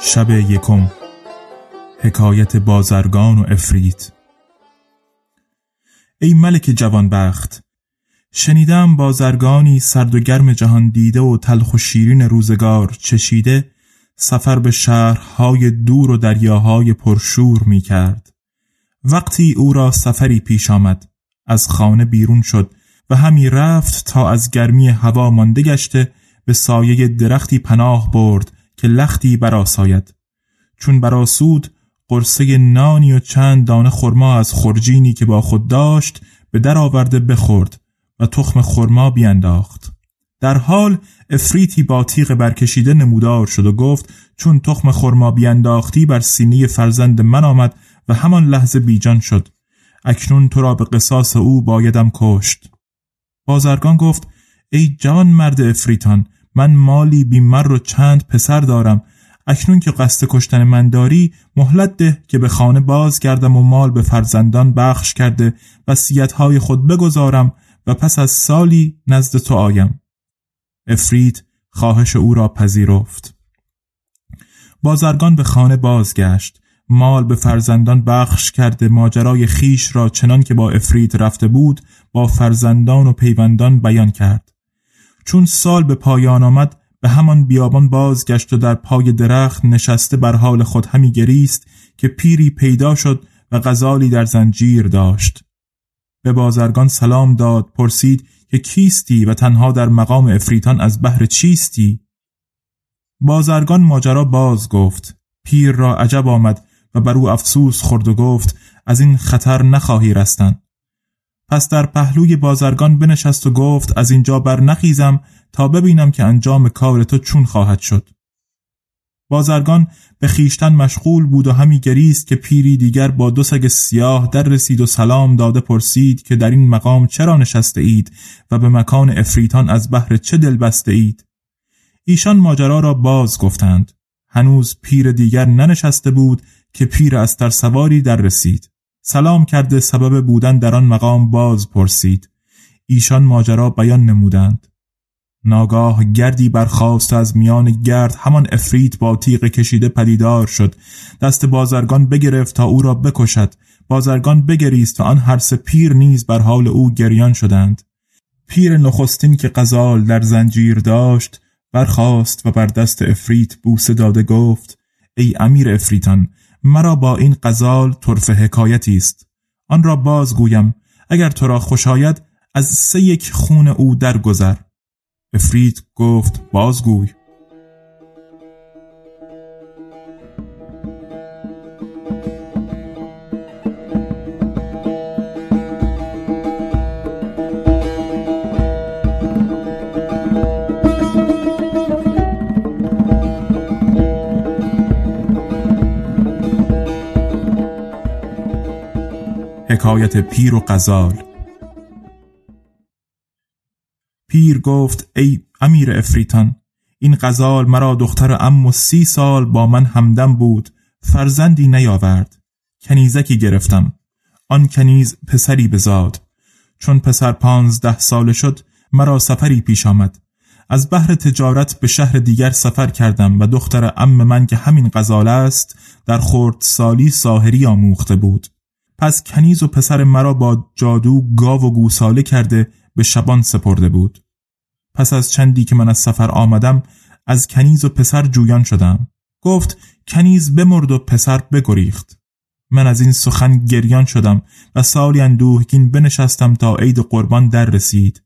شب یکم حکایت بازرگان و افریت ای ملک جوانبخت شنیدم بازرگانی سرد و گرم جهان دیده و تلخ و شیرین روزگار چشیده سفر به شهرهای دور و دریاهای پرشور می کرد. وقتی او را سفری پیش آمد از خانه بیرون شد و همی رفت تا از گرمی هوا مانده گشته به سایه درختی پناه برد که لختی براساید چون براسود قرصه نانی و چند دانه خرما از خرجینی که با خود داشت به در آورده بخورد و تخم خرما بینداخت. در حال افریتی با تیغ برکشیده نمودار شد و گفت چون تخم خرما بینداختی بر سینه فرزند من آمد و همان لحظه بیجان شد. اکنون تو را به قصاص او بایدم کشت. بازرگان گفت ای جان مرد افریتان من مالی بیمر و چند پسر دارم. اکنون که قصد کشتن من داری مهلت ده که به خانه باز گردم و مال به فرزندان بخش کرده وصیت‌های خود بگذارم و پس از سالی نزد تو آیم. افرید خواهش او را پذیرفت. بازرگان به خانه بازگشت. مال به فرزندان بخش کرده ماجرای خیش را چنان که با افرید رفته بود با فرزندان و پیوندان بیان کرد. چون سال به پایان آمد به همان بیابان بازگشت و در پای درخت نشسته بر حال خود همی گریست که پیری پیدا شد و غزالی در زنجیر داشت. به بازرگان سلام داد پرسید که کیستی و تنها در مقام افریتان از بهر چیستی؟ بازرگان ماجرا باز گفت. پیر را عجب آمد و بر او افسوس خورد و گفت از این خطر نخواهی رستن. پس در پهلوی بازرگان بنشست و گفت از اینجا بر نخیزم تا ببینم که انجام کار تو چون خواهد شد. بازرگان به خیشتن مشغول بود و همی گریست که پیری دیگر با دو سگ سیاه در رسید و سلام داده پرسید که در این مقام چرا نشسته اید و به مکان افریتان از بهر چه دل بسته اید؟ ایشان ماجرا را باز گفتند. هنوز پیر دیگر ننشسته بود که پیر از سواری در رسید. سلام کرده سبب بودن در آن مقام باز پرسید. ایشان ماجرا بیان نمودند. ناگاه گردی برخاست از میان گرد همان افریت با تیغ کشیده پدیدار شد. دست بازرگان بگرفت تا او را بکشد. بازرگان بگریست و آن هر سه پیر نیز بر حال او گریان شدند. پیر نخستین که قزال در زنجیر داشت برخاست و بر دست افریت بوسه داده گفت ای امیر افریتان مرا با این قزال طرف حکایتی است. آن را بازگویم اگر تو را خوش آید از سه یک خون او درگذر. افرید گفت بازگوی حکایت پیر و قزال پیر گفت ای امیر افریتان این غزال مرا دختر ام و سی سال با من همدم بود فرزندی نیاورد. کنیزکی گرفتم. آن کنیز پسری بزاد. چون پسر پانزده ساله شد مرا سفری پیش آمد. از بحر تجارت به شهر دیگر سفر کردم و دختر ام من که همین غزال است در خورد سالی ساهری آموخته بود. پس کنیز و پسر مرا با جادو گاو و گوساله کرده به شبان سپرده بود. پس از چندی که من از سفر آمدم از کنیز و پسر جویان شدم. گفت کنیز بمرد و پسر بگریخت. من از این سخن گریان شدم و سالی اندوهگین بنشستم تا عید قربان در رسید.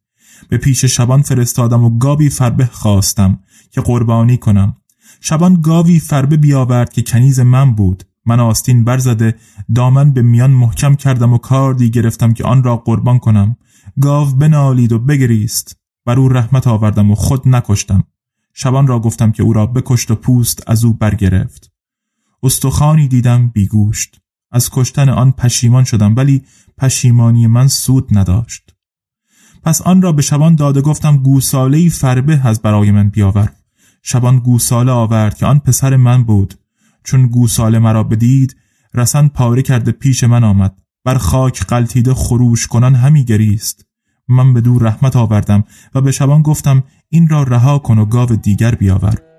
به پیش شبان فرستادم و گاوی فربه خواستم که قربانی کنم. شبان گاوی فربه بیاورد که کنیز من بود. من آستین برزده دامن به میان محکم کردم و کاردی گرفتم که آن را قربان کنم. گاو بنالید و بگریست. بر او رحمت آوردم و خود نکشتم. شبان را گفتم که او را بکشت و پوست از او برگرفت. استخانی دیدم بیگوشت. از کشتن آن پشیمان شدم ولی پشیمانی من سود نداشت. پس آن را به شبان داده گفتم گوساله فربه از برای من بیاور. شبان گوساله آورد که آن پسر من بود. چون گوساله مرا بدید رسن پاره کرده پیش من آمد. بر خاک قلتیده خروش کنان همی گریست. من به دور رحمت آوردم و به شبان گفتم این را رها کن و گاو دیگر بیاور.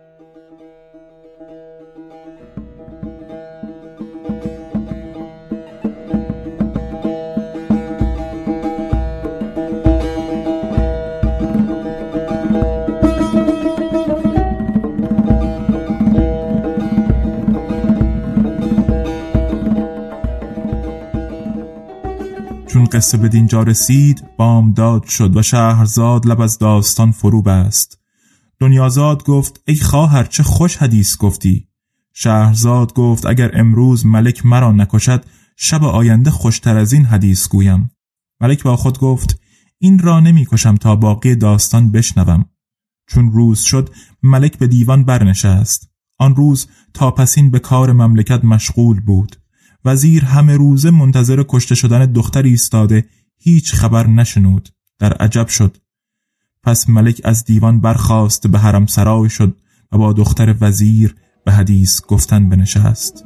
قصه به دینجا رسید بامداد شد و شهرزاد لب از داستان فرو بست. دنیازاد گفت ای خواهر چه خوش حدیث گفتی؟ شهرزاد گفت اگر امروز ملک مرا نکشد شب آینده خوشتر از این حدیث گویم. ملک با خود گفت این را نمی کشم تا باقی داستان بشنوم. چون روز شد ملک به دیوان برنشست. آن روز تا پسین به کار مملکت مشغول بود. وزیر همه روزه منتظر کشته شدن دختری ایستاده هیچ خبر نشنود. در عجب شد. پس ملک از دیوان برخاست به حرم سرای شد و با دختر وزیر به حدیث گفتن بنشست.